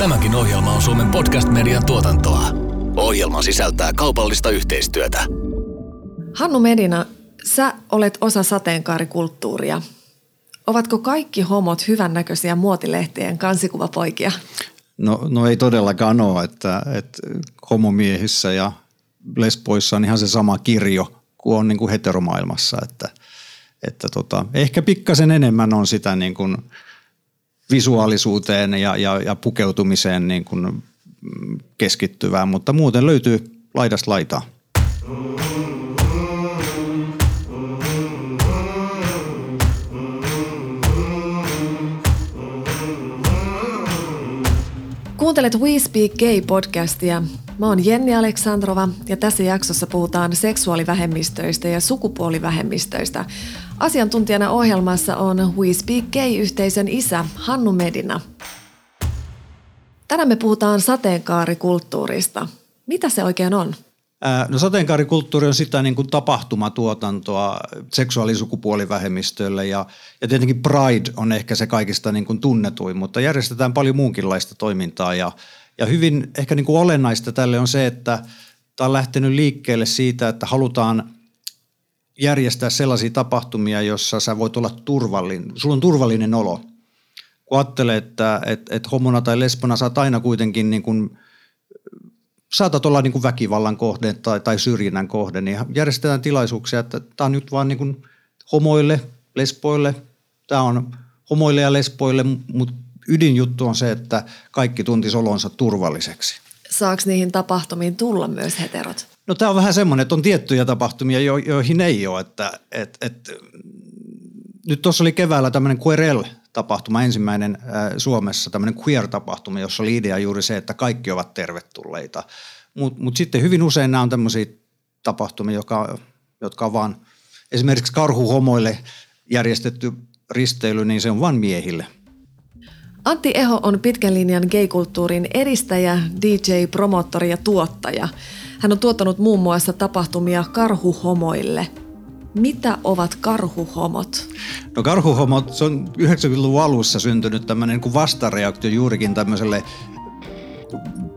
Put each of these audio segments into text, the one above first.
Tämäkin ohjelma on Suomen podcast-median tuotantoa. Ohjelma sisältää kaupallista yhteistyötä. Hannu Medina, sä olet osa sateenkaarikulttuuria. Ovatko kaikki homot hyvännäköisiä muotilehtien kansikuvapoikia? No, no ei todellakaan ole, että, että homomiehissä ja lesboissa on ihan se sama kirjo kuin on niin kuin heteromaailmassa, että, että tota, ehkä pikkasen enemmän on sitä niin kuin visuaalisuuteen ja, ja, ja pukeutumiseen niin kuin keskittyvää, mutta muuten löytyy laidasta laitaa. Kuuntelet We Speak Gay-podcastia. Mä oon Jenni Aleksandrova ja tässä jaksossa puhutaan seksuaalivähemmistöistä ja sukupuolivähemmistöistä. Asiantuntijana ohjelmassa on We Speak Gay-yhteisön isä Hannu Medina. Tänään me puhutaan sateenkaarikulttuurista. Mitä se oikein on? No sateenkaarikulttuuri on sitä niin kuin tapahtumatuotantoa seksuaalisukupuolivähemmistöille ja, ja tietenkin Pride on ehkä se kaikista niin kuin tunnetuin, mutta järjestetään paljon muunkinlaista toimintaa ja, ja hyvin ehkä niin kuin olennaista tälle on se, että tämä on lähtenyt liikkeelle siitä, että halutaan järjestää sellaisia tapahtumia, jossa sä voit olla turvallinen, sulla on turvallinen olo. Kun ajattelee, että, että, että homona tai lesbona saat aina kuitenkin niin kuin – saatat olla niin kuin väkivallan kohde tai, tai syrjinnän kohde, niin järjestetään tilaisuuksia, että tämä on nyt vaan niin kuin homoille, lesboille, tämä on homoille ja lesboille, mutta ydinjuttu on se, että kaikki tuntis olonsa turvalliseksi. Saako niihin tapahtumiin tulla myös heterot? No tämä on vähän semmoinen, että on tiettyjä tapahtumia, jo, joihin ei ole. Että, et, et, nyt tuossa oli keväällä tämmöinen Querel-tapahtuma, ensimmäinen äh, Suomessa, tämmöinen queer-tapahtuma, jossa oli idea juuri se, että kaikki ovat tervetulleita. Mutta mut sitten hyvin usein nämä on tämmöisiä tapahtumia, jotka, jotka on vaan esimerkiksi karhuhomoille järjestetty risteily, niin se on vain miehille. Antti Eho on pitkän linjan gaykulttuurin edistäjä, DJ, promottori ja tuottaja. Hän on tuottanut muun muassa tapahtumia karhuhomoille – mitä ovat karhuhomot? No karhuhomot, se on 90-luvun alussa syntynyt tämmöinen niin vastareaktio juurikin tämmöiselle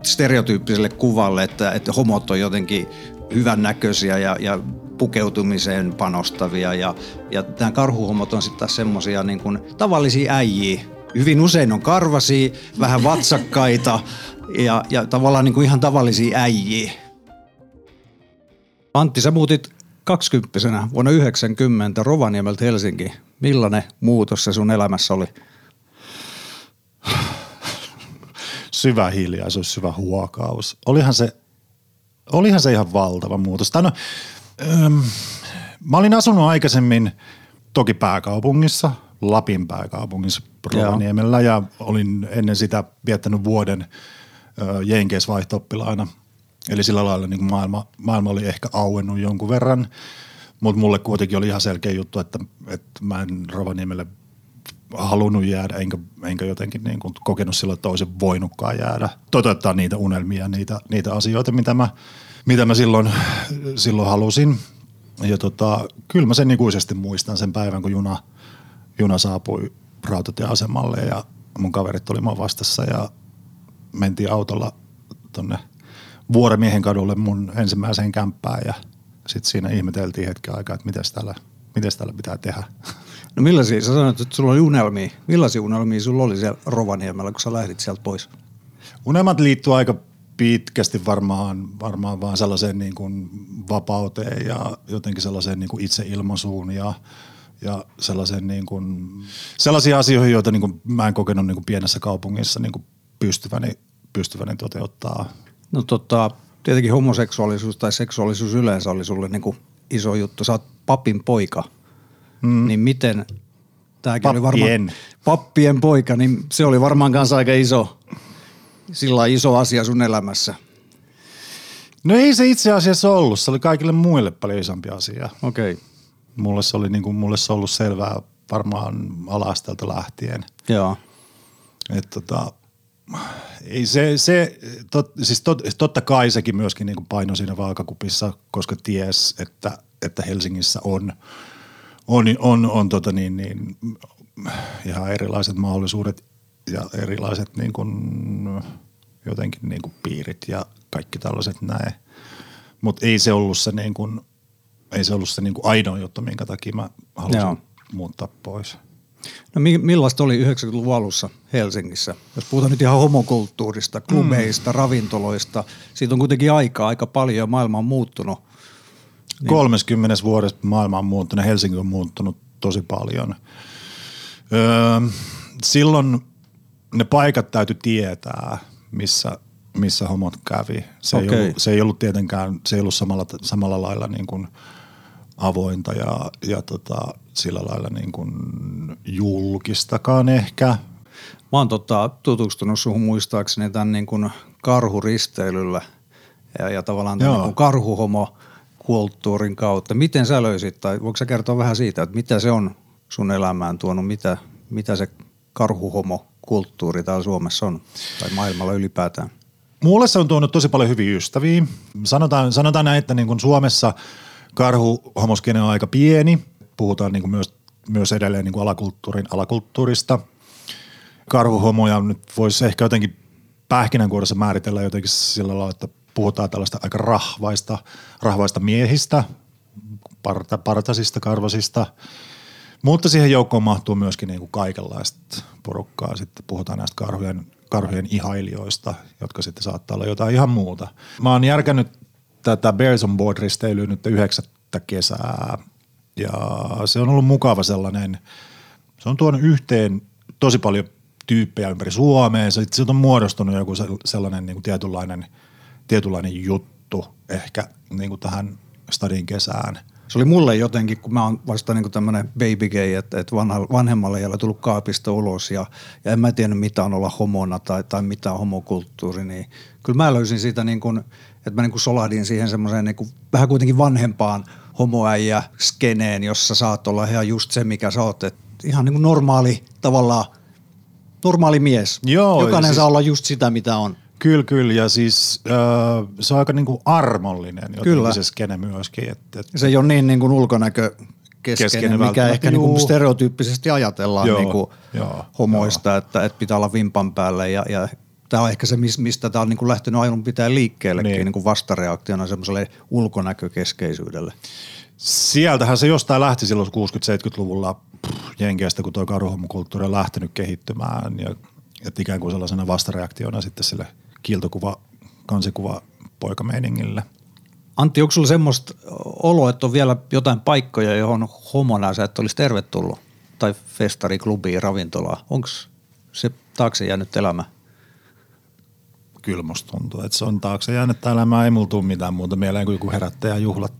stereotyyppiselle kuvalle, että, että homot on jotenkin hyvännäköisiä ja, ja pukeutumiseen panostavia. Ja, ja nämä karhuhomot on sitten taas semmoisia niin kuin tavallisia äijiä. Hyvin usein on karvasia, vähän vatsakkaita ja, ja tavallaan niin kuin ihan tavallisia äijiä. Antti, sä muutit kaksikymppisenä vuonna 90 Rovaniemeltä Helsinki. Millainen muutos se sun elämässä oli? syvä hiljaisuus, syvä huokaus. Olihan se, olihan se ihan valtava muutos. Tai no, ähm, mä olin asunut aikaisemmin toki pääkaupungissa, Lapin pääkaupungissa Rovaniemellä ja olin ennen sitä viettänyt vuoden äh, Jenkeissä vaihto Eli sillä lailla niin maailma, maailma oli ehkä auennut jonkun verran, mutta mulle kuitenkin oli ihan selkeä juttu, että, että mä en Rovaniemelle halunnut jäädä, enkä, enkä jotenkin niin kuin kokenut silloin toisen voinutkaan jäädä. Toteuttaa niitä unelmia, niitä, niitä asioita, mitä mä, mitä mä silloin, silloin halusin. Ja tota, kyllä mä sen ikuisesti muistan sen päivän, kun juna, juna saapui rautatieasemalle ja mun kaverit oli mun vastassa ja mentiin autolla tonne – Vuoremiehen kadulle mun ensimmäiseen kämppään ja sitten siinä ihmeteltiin hetken aikaa, että miten täällä, mites täällä pitää tehdä. No millaisia, sä sanoit, että sulla oli unelmia. Millaisia unelmia sulla oli siellä Rovaniemellä, kun sä lähdit sieltä pois? Unelmat liittyy aika pitkästi varmaan, varmaan vaan sellaiseen niin kuin vapauteen ja jotenkin sellaiseen niin kuin itseilmaisuun ja, ja sellaisen niin kuin, sellaisia asioihin, joita niin kuin mä en kokenut niin kuin pienessä kaupungissa niin kuin pystyväni, pystyväni toteuttaa No tota, tietenkin homoseksuaalisuus tai seksuaalisuus yleensä oli sulle niin kuin iso juttu. Sä oot papin poika. Mm. Niin miten, tämäkin pappien. oli varmaan, pappien poika, niin se oli varmaan kanssa aika iso, sillä iso asia sun elämässä. No ei se itse asiassa ollut, se oli kaikille muille paljon isompi asia. Okei. Okay. Mulle se oli niin kuin, mulle se ollut selvää varmaan alastelta lähtien. Joo. Että tota, ei se, se tot, siis tot, totta kai sekin myöskin niin paino siinä vaakakupissa, koska ties, että, että Helsingissä on, on, on, on tota niin, niin, ihan erilaiset mahdollisuudet ja erilaiset niin kuin, jotenkin niin kuin piirit ja kaikki tällaiset näin. Mutta ei se ollut se, niin kuin, ei se, ollut se niin kuin ainoa juttu, minkä takia mä halusin Joo. muuttaa pois. No millaista oli 90-luvun alussa Helsingissä? Jos puhutaan nyt ihan homokulttuurista, klubeista, mm. ravintoloista, siitä on kuitenkin aikaa aika paljon ja maailma on muuttunut. Niin. 30 vuodessa maailma on muuttunut, Helsinki on muuttunut tosi paljon. Öö, silloin ne paikat täytyy tietää, missä, missä homot kävi. Se, okay. ei ollut, se ei ollut tietenkään, se ei ollut samalla, samalla lailla niin kuin avointa ja, ja tota, sillä lailla niin kuin julkistakaan ehkä. Mä oon tota, tutustunut suhun muistaakseni tämän niin kuin karhuristeilyllä ja, ja tavallaan tämän niin karhuhomo kulttuurin kautta. Miten sä löysit, tai voiko sä kertoa vähän siitä, että mitä se on sun elämään tuonut, mitä, mitä se karhuhomo kulttuuri täällä Suomessa on, tai maailmalla ylipäätään? Mulle se on tuonut tosi paljon hyviä ystäviä. Sanotaan, sanotaan näin, että niin kuin Suomessa karhuhomoskene on aika pieni. Puhutaan niin kuin myös, myös edelleen niin kuin alakulttuurin alakulttuurista. Karhuhomoja nyt voisi ehkä jotenkin pähkinänkuoressa määritellä jotenkin sillä lailla, että puhutaan tällaista aika rahvaista, rahvaista miehistä, parta, partasista, karvasista, mutta siihen joukkoon mahtuu myöskin niin kuin kaikenlaista porukkaa. Sitten puhutaan näistä karhujen, karhujen ihailijoista, jotka sitten saattaa olla jotain ihan muuta. Mä oon järkännyt tätä Bears on Board risteilyä nyt yhdeksättä kesää ja se on ollut mukava sellainen, se on tuonut yhteen tosi paljon tyyppejä ympäri Suomea. Se on muodostunut joku sellainen niin kuin tietynlainen – tietynlainen juttu ehkä niin kuin tähän stadin kesään. Se oli mulle jotenkin, kun mä oon vasta niin tämmöinen baby gay, että, että vanhemmalle ei ole tullut kaapista ulos ja, ja en mä tiennyt mitä on olla homona tai, tai mitä on homokulttuuri, niin kyllä mä löysin siitä niin kuin, että mä niin kuin solahdin siihen semmoiseen niin kuin, vähän kuitenkin vanhempaan homoäijä skeneen, jossa saat olla ihan just se, mikä sä oot. Että ihan niin kuin normaali tavallaan, normaali mies. Joo, Jokainen siis... saa olla just sitä, mitä on. Kyllä, kyllä. Ja siis äh, se on aika niin kuin armollinen kyllä. se skene myöskin. Että, että se ei ole niin, niin kuin ulkonäkö keskeinen, mikä ehkä niin kuin stereotyyppisesti ajatellaan joo, niin kuin joo, homoista, joo. Että, että pitää olla vimpan päälle ja, ja tämä on ehkä se, mistä tämä on niin kuin lähtenyt ajan pitää liikkeellekin niin. Niin kuin vastareaktiona semmoiselle ulkonäkökeskeisyydelle. Sieltähän se jostain lähti silloin 60-70-luvulla Jenkeistä, kun tuo karuhomokulttuuri on lähtenyt kehittymään ja että ikään kuin sellaisena vastareaktiona sitten sille – kiiltokuva, kansikuva poikameiningille. Antti, onko sulla semmoista oloa, että on vielä jotain paikkoja, johon homona sä et olisi tervetullut? Tai festari, klubi, ravintola. Onko se taakse jäänyt elämä? Kyllä musta tuntuu, että se on taakse jäänyt elämää. Ei mulla tule mitään muuta mieleen kuin joku herättäjä juhlat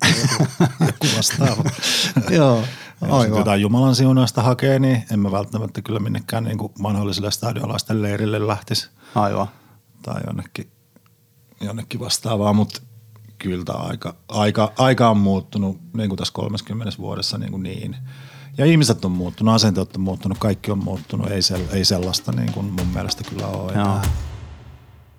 joku vastaava. Joo, aivan. Jos jotain Jumalan siunausta hakee, niin en mä välttämättä kyllä minnekään niin kuin vanholliselle stadiolaisten leirille lähtisi. Aivan tai jonnekin, jonnekin vastaavaa, mutta kyllä tämä aika, aika, aika on muuttunut niin kuin tässä 30 vuodessa niin, kuin niin. Ja ihmiset on muuttunut, asenteet on muuttunut, kaikki on muuttunut, ei, sel, ei sellaista niin kuin mun mielestä kyllä ole enää.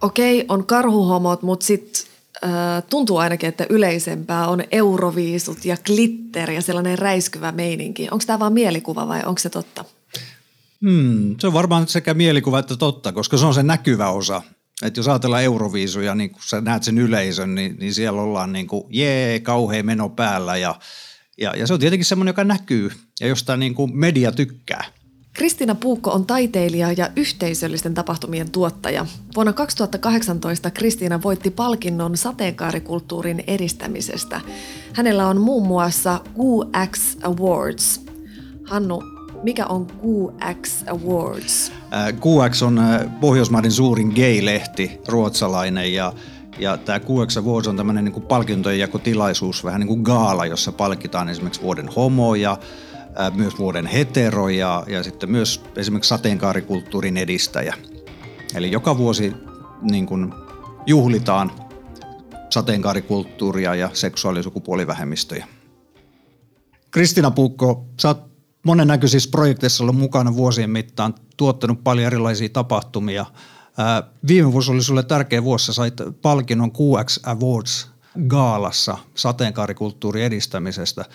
Okei, on karhuhomot, mutta sitten äh, tuntuu ainakin, että yleisempää on euroviisut ja glitter ja sellainen räiskyvä meininki. Onko tämä vain mielikuva vai onko se totta? Hmm, se on varmaan sekä mielikuva että totta, koska se on se näkyvä osa. Että jos ajatellaan Euroviisuja, niin kun sä näet sen yleisön, niin, niin siellä ollaan niin kuin, jee, kauhea meno päällä ja, ja, ja se on tietenkin semmoinen, joka näkyy ja josta niin kuin media tykkää. Kristiina Puukko on taiteilija ja yhteisöllisten tapahtumien tuottaja. Vuonna 2018 Kristiina voitti palkinnon sateenkaarikulttuurin edistämisestä. Hänellä on muun muassa UX Awards. Hannu, mikä on QX Awards? QX on Pohjoismaiden suurin gay-lehti, ruotsalainen ja ja tämä QX Awards on tämmöinen niin palkintojen jakotilaisuus, vähän niin kuin gaala, jossa palkitaan esimerkiksi vuoden homo ja myös vuoden hetero ja, ja sitten myös esimerkiksi sateenkaarikulttuurin edistäjä. Eli joka vuosi niin kuin juhlitaan sateenkaarikulttuuria ja seksuaali- ja sukupuolivähemmistöjä. Kristina Puukko, sä oot monennäköisissä projekteissa ollut mukana vuosien mittaan, tuottanut paljon erilaisia tapahtumia. Viime vuosi oli sulle tärkeä vuosi, sait palkinnon QX Awards gaalassa sateenkaarikulttuurin edistämisestä.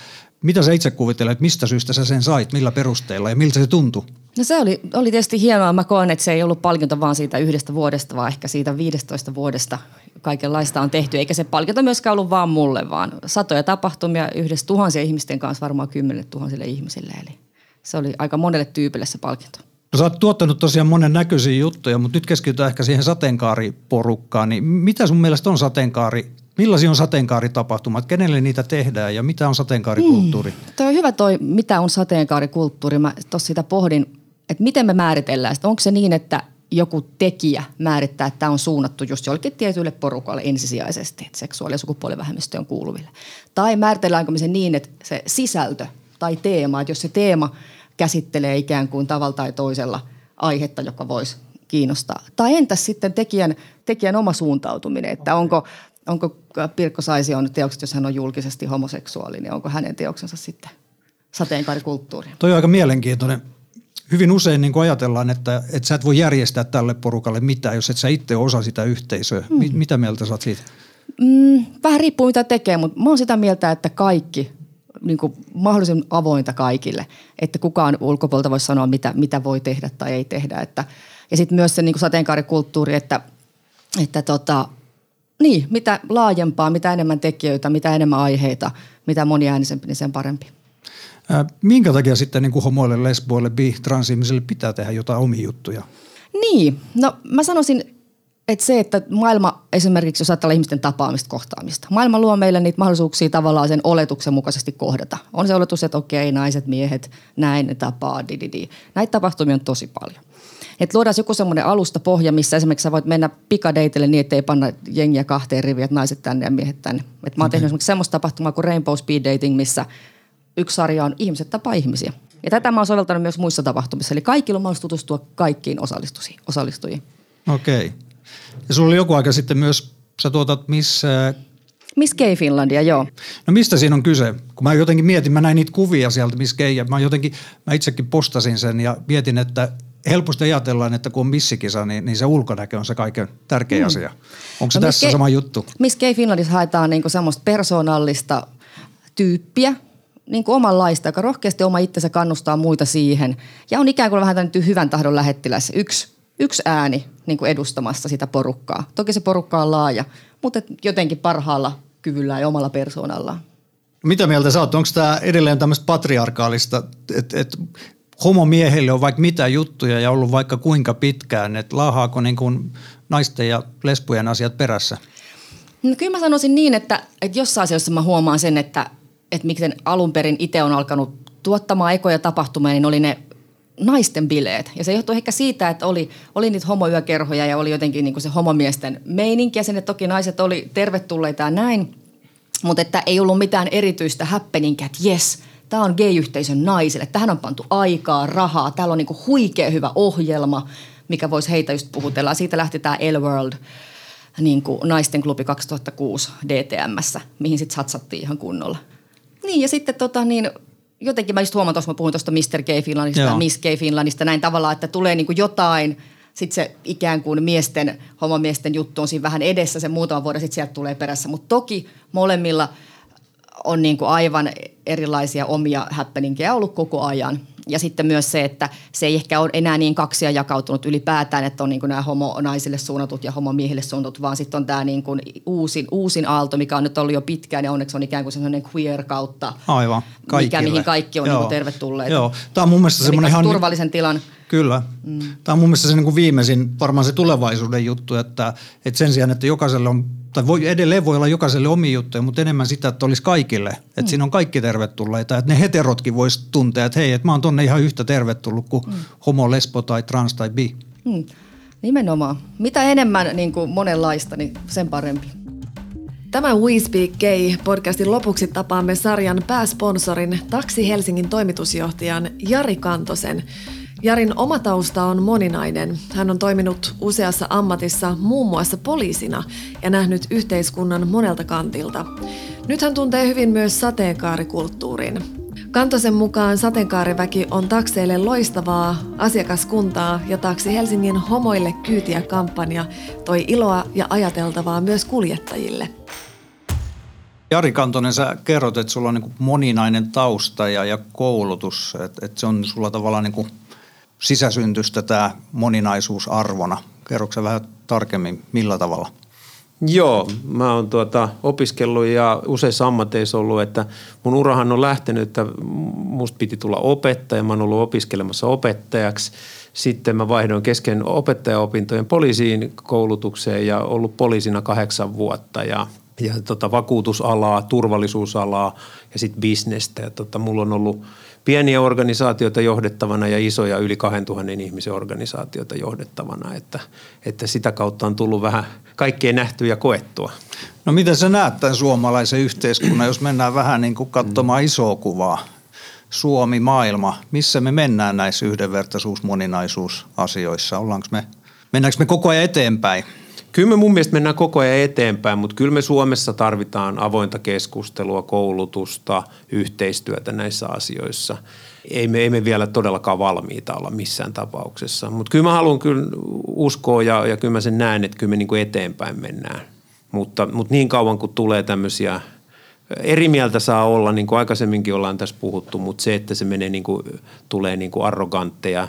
Mitä sä itse kuvittelet, mistä syystä sä sen sait, millä perusteella ja miltä se tuntui? No se oli, oli tietysti hienoa. Mä koen, että se ei ollut palkinto vaan siitä yhdestä vuodesta, vaan ehkä siitä 15 vuodesta kaikenlaista on tehty. Eikä se palkinto myöskään ollut vaan mulle, vaan satoja tapahtumia yhdessä tuhansien ihmisten kanssa, varmaan kymmenelle tuhansille ihmisille. Eli se oli aika monelle tyypille se palkinto. No sä oot tuottanut tosiaan monen näköisiä juttuja, mutta nyt keskitytään ehkä siihen sateenkaariporukkaan. Niin mitä sun mielestä on sateenkaari? Millaisia on sateenkaaritapahtumat? Kenelle niitä tehdään ja mitä on sateenkaarikulttuuri? Mm, toi on hyvä toi, mitä on sateenkaarikulttuuri. Mä tuossa sitä pohdin, että miten me määritellään sitä. Onko se niin, että joku tekijä määrittää, että tämä on suunnattu just jollekin tietyille porukalle ensisijaisesti, että seksuaali- ja sukupuolivähemmistöön kuuluville. Tai määritelläänkö me se niin, että se sisältö tai teema, että jos se teema käsittelee ikään kuin tavalla tai toisella aihetta, joka voisi kiinnostaa. Tai entäs sitten tekijän, tekijän oma suuntautuminen, että onko, onko Pirkko Saision teokset, jos hän on julkisesti homoseksuaali, niin onko hänen teoksensa sitten sateenkaarikulttuuri? Toi on aika mielenkiintoinen hyvin usein niin kuin ajatellaan, että, että sä et voi järjestää tälle porukalle mitään, jos et sä itse osa sitä yhteisöä. Mm. Mitä mieltä sä oot siitä? Mm, vähän riippuu mitä tekee, mutta mä oon sitä mieltä, että kaikki niin kuin mahdollisen avointa kaikille, että kukaan ulkopuolelta voi sanoa, mitä, mitä voi tehdä tai ei tehdä. Että, ja sitten myös se niin kuin sateenkaarikulttuuri, että, että tota, niin, mitä laajempaa, mitä enemmän tekijöitä, mitä enemmän aiheita, mitä moniäänisempi, niin sen parempi. Minkä takia sitten niin kuin homoille, lesboille, bi, transihmisille pitää tehdä jotain omia juttuja? Niin, no mä sanoisin, että se, että maailma esimerkiksi, jos ajatellaan ihmisten tapaamista, kohtaamista. Maailma luo meille niitä mahdollisuuksia tavallaan sen oletuksen mukaisesti kohdata. On se oletus, että okei, naiset, miehet, näin ne tapaa, di, di, di. Näitä tapahtumia on tosi paljon. Että luodaan joku semmoinen alusta pohja, missä esimerkiksi sä voit mennä pikadeitille niin, ettei panna jengiä kahteen riviin, että naiset tänne ja miehet tänne. Et mä oon okay. tehnyt esimerkiksi semmoista tapahtumaa kuin Rainbow Speed Dating, missä – yksi sarja on Ihmiset tapaa ihmisiä. Ja tätä mä oon soveltanut myös muissa tapahtumissa. Eli kaikilla on mahdollisuus tutustua kaikkiin osallistujiin. Okei. Okay. Ja sulla oli joku aika sitten myös, sä tuotat Miss... Miss Gay Finlandia, joo. No mistä siinä on kyse? Kun mä jotenkin mietin, mä näin niitä kuvia sieltä Miss Gay ja mä jotenkin, mä itsekin postasin sen ja mietin, että helposti ajatellaan, että kun on missikisa, niin, niin se ulkonäkö on se kaiken tärkein mm. asia. Onko se no tässä Miss sama juttu? Miss Gay Finlandissa haetaan niinku semmoista persoonallista tyyppiä, niin kuin omanlaista, joka rohkeasti oma itsensä kannustaa muita siihen. Ja on ikään kuin vähän tämmöinen hyvän tahdon lähettiläs. Yksi, yksi ääni niin kuin edustamassa sitä porukkaa. Toki se porukka on laaja, mutta jotenkin parhaalla kyvyllä ja omalla persoonallaan. Mitä mieltä sä oot? Onko tämä edelleen tämmöistä patriarkaalista, että et homomiehille on vaikka mitä juttuja ja ollut vaikka kuinka pitkään, että laahaako niin kuin naisten ja lesbujen asiat perässä? No kyllä mä sanoisin niin, että, että jossain asioissa mä huomaan sen, että että miten alun perin itse on alkanut tuottamaan ekoja tapahtumia, niin oli ne naisten bileet. Ja se johtui ehkä siitä, että oli, oli niitä homoyökerhoja ja oli jotenkin niin kuin se homomiesten meininki. Ja sinne toki naiset oli tervetulleita ja näin. Mutta että ei ollut mitään erityistä happeningia, että jes, tämä on gay-yhteisön naisille. Tähän on pantu aikaa, rahaa. Täällä on niin kuin huikea hyvä ohjelma, mikä voisi heitä just puhutella. Siitä lähti tämä L-World niin kuin naisten klubi 2006 DTMssä, mihin sitten satsattiin ihan kunnolla. Niin ja sitten tota niin, jotenkin mä just huomaan tuossa, mä puhuin tuosta Mr. Gay Finlandista ja Miss Gay Finlandista näin tavallaan, että tulee niin kuin jotain, sitten se ikään kuin miesten, homomiesten juttu on siinä vähän edessä, se muutama vuoden sitten sieltä tulee perässä. Mutta toki molemmilla on niin kuin aivan erilaisia omia happeningeja ollut koko ajan. Ja sitten myös se, että se ei ehkä ole enää niin kaksia jakautunut ylipäätään, että on niin kuin nämä homonaisille suunnatut ja homomiehille suunnatut, vaan sitten on tämä niin kuin uusin, uusin aalto, mikä on nyt ollut jo pitkään ja onneksi on ikään kuin sellainen queer kautta. Aivan, Mikä, mihin kaikki on niin kuin tervetulleet. Joo, tämä on mun mielestä semmoinen ihan... Turvallisen tilan. Kyllä. Mm. Tämä on mun mielestä se niin kuin viimeisin, varmaan se tulevaisuuden juttu, että, että sen sijaan, että jokaiselle on tai voi, edelleen voi olla jokaiselle omi juttuja, mutta enemmän sitä, että olisi kaikille. Että mm. siinä on kaikki tervetulleita. Että ne heterotkin vois tuntea, että hei, että mä oon tonne ihan yhtä tervetullut kuin mm. homo, lesbo tai trans tai bi. Mm. Nimenomaan. Mitä enemmän niin kuin monenlaista, niin sen parempi. Tämän We Speak Gay podcastin lopuksi tapaamme sarjan pääsponsorin Taksi Helsingin toimitusjohtajan Jari Kantosen – Jarin oma tausta on moninainen. Hän on toiminut useassa ammatissa, muun muassa poliisina, ja nähnyt yhteiskunnan monelta kantilta. Nyt hän tuntee hyvin myös sateenkaarikulttuurin. Kantosen mukaan sateenkaariväki on takseille loistavaa asiakaskuntaa ja Taksi Helsingin homoille kyytiä kampanja toi iloa ja ajateltavaa myös kuljettajille. Jari Kantonen, sä kerrot, että sulla on niin moninainen tausta ja, ja koulutus, että, että se on sulla tavallaan niin sisäsyntystä tämä moninaisuus arvona. Kerroksä vähän tarkemmin, millä tavalla? Joo, mä oon tuota opiskellut ja useissa ammateissa ollut, että mun urahan on lähtenyt, että musta piti tulla opettaja. Mä oon ollut opiskelemassa opettajaksi. Sitten mä vaihdoin kesken opettajaopintojen poliisiin koulutukseen ja ollut poliisina kahdeksan vuotta ja, ja tota, vakuutusalaa, turvallisuusalaa ja sitten bisnestä. Ja tota, mulla on ollut pieniä organisaatioita johdettavana ja isoja yli 2000 ihmisen organisaatioita johdettavana, että, että sitä kautta on tullut vähän kaikkea nähtyä ja koettua. No miten sä näet tämän suomalaisen yhteiskunnan, jos mennään vähän niin kuin katsomaan isoa kuvaa? Suomi, maailma, missä me mennään näissä yhdenvertaisuus, moninaisuusasioissa? Ollaanko me, mennäänkö me koko ajan eteenpäin? Kyllä me mun mielestä mennään koko ajan eteenpäin, mutta kyllä me Suomessa tarvitaan avointa keskustelua, koulutusta, yhteistyötä näissä asioissa. Ei me, ei me vielä todellakaan valmiita olla missään tapauksessa, mutta kyllä mä haluan kyllä uskoa ja, ja kyllä mä sen näen, että kyllä me niin eteenpäin mennään. Mutta, mutta niin kauan kuin tulee tämmöisiä – eri mieltä saa olla, niin kuin aikaisemminkin ollaan tässä puhuttu, mutta se, että se menee niin kuin, tulee niin kuin arrogantteja,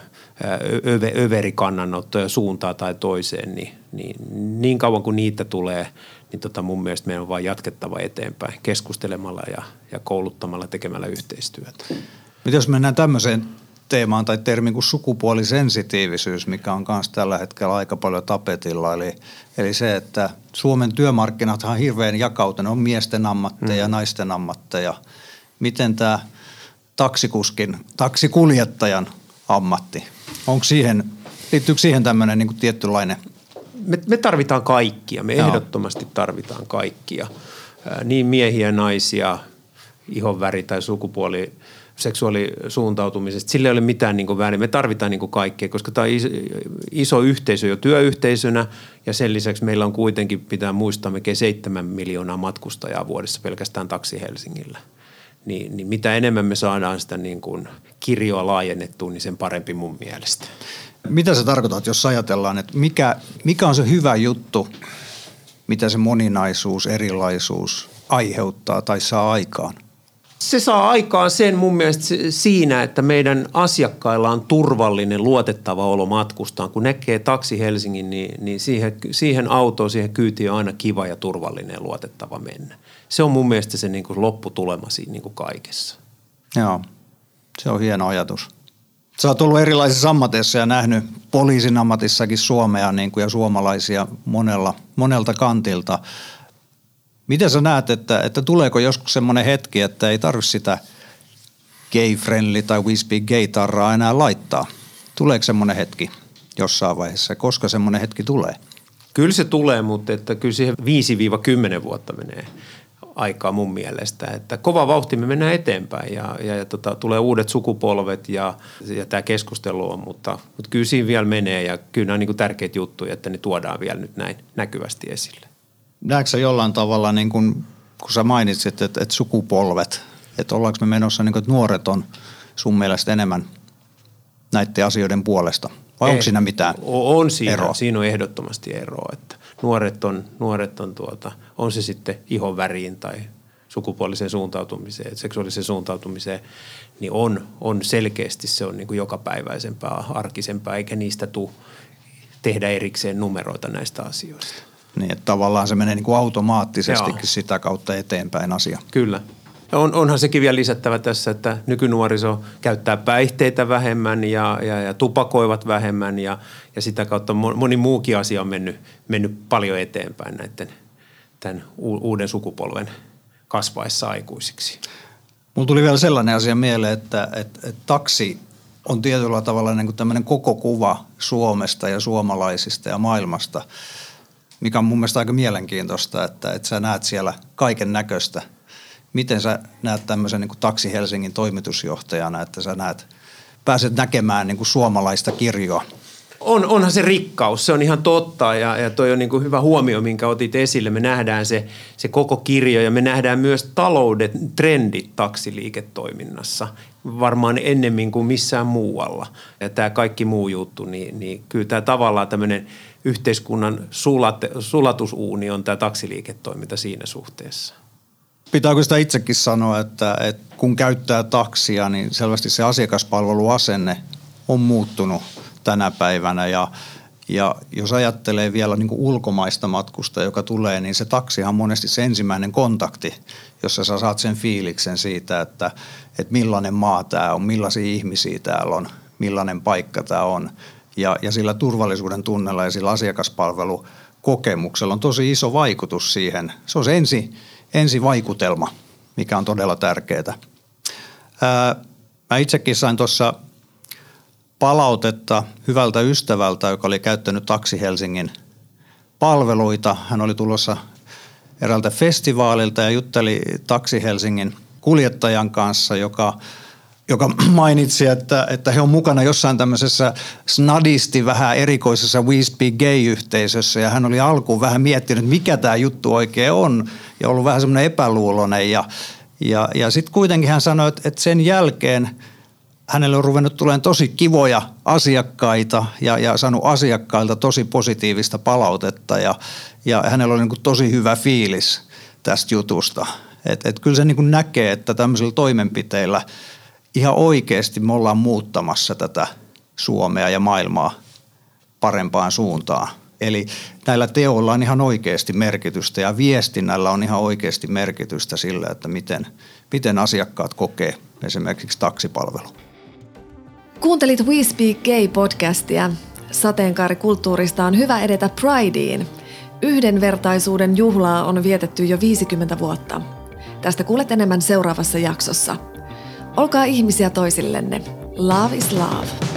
öve, överikannanottoja suuntaan tai toiseen, niin, niin, niin kauan kuin niitä tulee, niin tota mun mielestä meidän on vain jatkettava eteenpäin keskustelemalla ja, ja kouluttamalla tekemällä yhteistyötä. Mitä jos mennään tämmöiseen teemaan tai termiin kuin sukupuolisensitiivisyys, mikä on myös tällä hetkellä aika paljon tapetilla. Eli, eli se, että Suomen työmarkkinat on hirveän jakautunut, on miesten ammatteja, mm. naisten ammatteja. Miten tämä taksikuskin, taksikuljettajan ammatti, onko siihen, liittyykö siihen tämmöinen niin tietynlainen me, me tarvitaan kaikkia, me Joo. ehdottomasti tarvitaan kaikkia. Niin miehiä, naisia, ihonväri tai sukupuoli seksuaalisuuntautumisesta. Sillä ei ole mitään niin väliä. Me tarvitaan niin kaikkea, koska tämä on iso yhteisö jo työyhteisönä ja sen lisäksi meillä on kuitenkin, pitää muistaa, melkein 7 miljoonaa matkustajaa vuodessa pelkästään taksi Helsingillä. Niin, niin mitä enemmän me saadaan sitä niin kuin kirjoa laajennettua, niin sen parempi mun mielestä. Mitä sä tarkoitat, jos ajatellaan, että mikä, mikä on se hyvä juttu, mitä se moninaisuus, erilaisuus aiheuttaa tai saa aikaan? Se saa aikaan sen mun mielestä siinä, että meidän asiakkailla on turvallinen, luotettava olo matkustaan. Kun näkee taksi Helsingin, niin, niin siihen, siihen autoon, siihen kyytiin on aina kiva ja turvallinen ja luotettava mennä. Se on mun mielestä se niin kuin lopputulema siinä niin kuin kaikessa. Joo, se on hieno ajatus. Sä oot ollut erilaisissa ammateissa ja nähnyt poliisin ammatissakin Suomea niin kuin ja suomalaisia monella, monelta kantilta. Miten sä näet, että, että tuleeko joskus semmoinen hetki, että ei tarvitse sitä gay-friendly tai we speak gay-tarraa enää laittaa? Tuleeko semmoinen hetki jossain vaiheessa? Koska semmoinen hetki tulee? Kyllä se tulee, mutta että kyllä siihen 5-10 vuotta menee aikaa mun mielestä. Että kova vauhti me mennään eteenpäin ja, ja, ja tota, tulee uudet sukupolvet ja, ja tämä keskustelu on, mutta, mutta kyllä siinä vielä menee ja kyllä nämä on niin tärkeitä juttuja, että ne tuodaan vielä nyt näin näkyvästi esille näetkö jollain tavalla, niin kun, kun sä mainitsit, että, että sukupolvet, että ollaanko me menossa, niin kuin, että nuoret on sun mielestä enemmän näiden asioiden puolesta? Vai Ei, onko siinä mitään On siinä, eroa? siinä on ehdottomasti eroa, että nuoret on, nuoret on tuota, on se sitten ihon väriin tai sukupuoliseen suuntautumiseen, seksuaaliseen suuntautumiseen, niin on, on selkeästi se on niin kuin jokapäiväisempää, arkisempaa, eikä niistä tule tehdä erikseen numeroita näistä asioista. Niin, että tavallaan se menee niin kuin automaattisestikin Joo. sitä kautta eteenpäin asia. Kyllä. On, onhan sekin vielä lisättävä tässä, että nykynuoriso käyttää päihteitä vähemmän ja, ja, ja tupakoivat vähemmän ja, ja sitä kautta moni muukin asia on mennyt, mennyt paljon eteenpäin näiden tämän uuden sukupolven kasvaessa aikuisiksi. Mulla tuli vielä sellainen asia mieleen, että, että, että taksi on tietyllä tavalla niin kuin tämmöinen koko kuva Suomesta ja suomalaisista ja maailmasta – mikä on mun mielestä aika mielenkiintoista, että, että sä näet siellä kaiken näköistä. Miten sä näet tämmöisen niin kuin Taksi Helsingin toimitusjohtajana, että sä näet, pääset näkemään niin kuin suomalaista kirjoa? On, onhan se rikkaus, se on ihan totta ja, ja toi on niin kuin hyvä huomio, minkä otit esille. Me nähdään se, se koko kirjo ja me nähdään myös talouden trendit taksiliiketoiminnassa varmaan ennemmin kuin missään muualla. Ja tämä kaikki muu juttu, niin, niin kyllä tämä tavallaan tämmöinen – yhteiskunnan sulat, sulatusuuni on tämä taksiliiketoiminta siinä suhteessa. Pitääkö sitä itsekin sanoa, että, että kun käyttää taksia, niin selvästi se asiakaspalveluasenne on muuttunut tänä päivänä ja ja jos ajattelee vielä niin ulkomaista matkusta, joka tulee, niin se taksihan on monesti se ensimmäinen kontakti, jossa sä saat sen fiiliksen siitä, että, että millainen maa tämä on, millaisia ihmisiä täällä on, millainen paikka tämä on. Ja, ja sillä turvallisuuden tunnella ja sillä asiakaspalvelukokemuksella on tosi iso vaikutus siihen. Se on se ensi, vaikutelma, mikä on todella tärkeää. Ää, mä itsekin sain tuossa palautetta hyvältä ystävältä, joka oli käyttänyt Taksi Helsingin palveluita. Hän oli tulossa eräältä festivaalilta ja jutteli Taksi Helsingin kuljettajan kanssa, joka, joka mainitsi, että, että he on mukana jossain tämmöisessä snadisti vähän erikoisessa We Speak Gay-yhteisössä. Ja hän oli alkuun vähän miettinyt, mikä tämä juttu oikein on ja ollut vähän semmoinen epäluuloinen ja, ja, ja sitten kuitenkin hän sanoi, että, että sen jälkeen – hänelle on ruvennut tulemaan tosi kivoja asiakkaita ja, ja saanut asiakkailta tosi positiivista palautetta. Ja, ja hänellä on niin tosi hyvä fiilis tästä jutusta. Et, et kyllä se niin näkee, että tämmöisillä toimenpiteillä ihan oikeasti me ollaan muuttamassa tätä Suomea ja maailmaa parempaan suuntaan. Eli näillä teoilla on ihan oikeasti merkitystä ja viestinnällä on ihan oikeasti merkitystä sillä, että miten, miten asiakkaat kokee esimerkiksi taksipalvelu. Kuuntelit We Speak Gay-podcastia. Sateenkaarikulttuurista on hyvä edetä Prideen. Yhdenvertaisuuden juhlaa on vietetty jo 50 vuotta. Tästä kuulet enemmän seuraavassa jaksossa. Olkaa ihmisiä toisillenne. Love is love.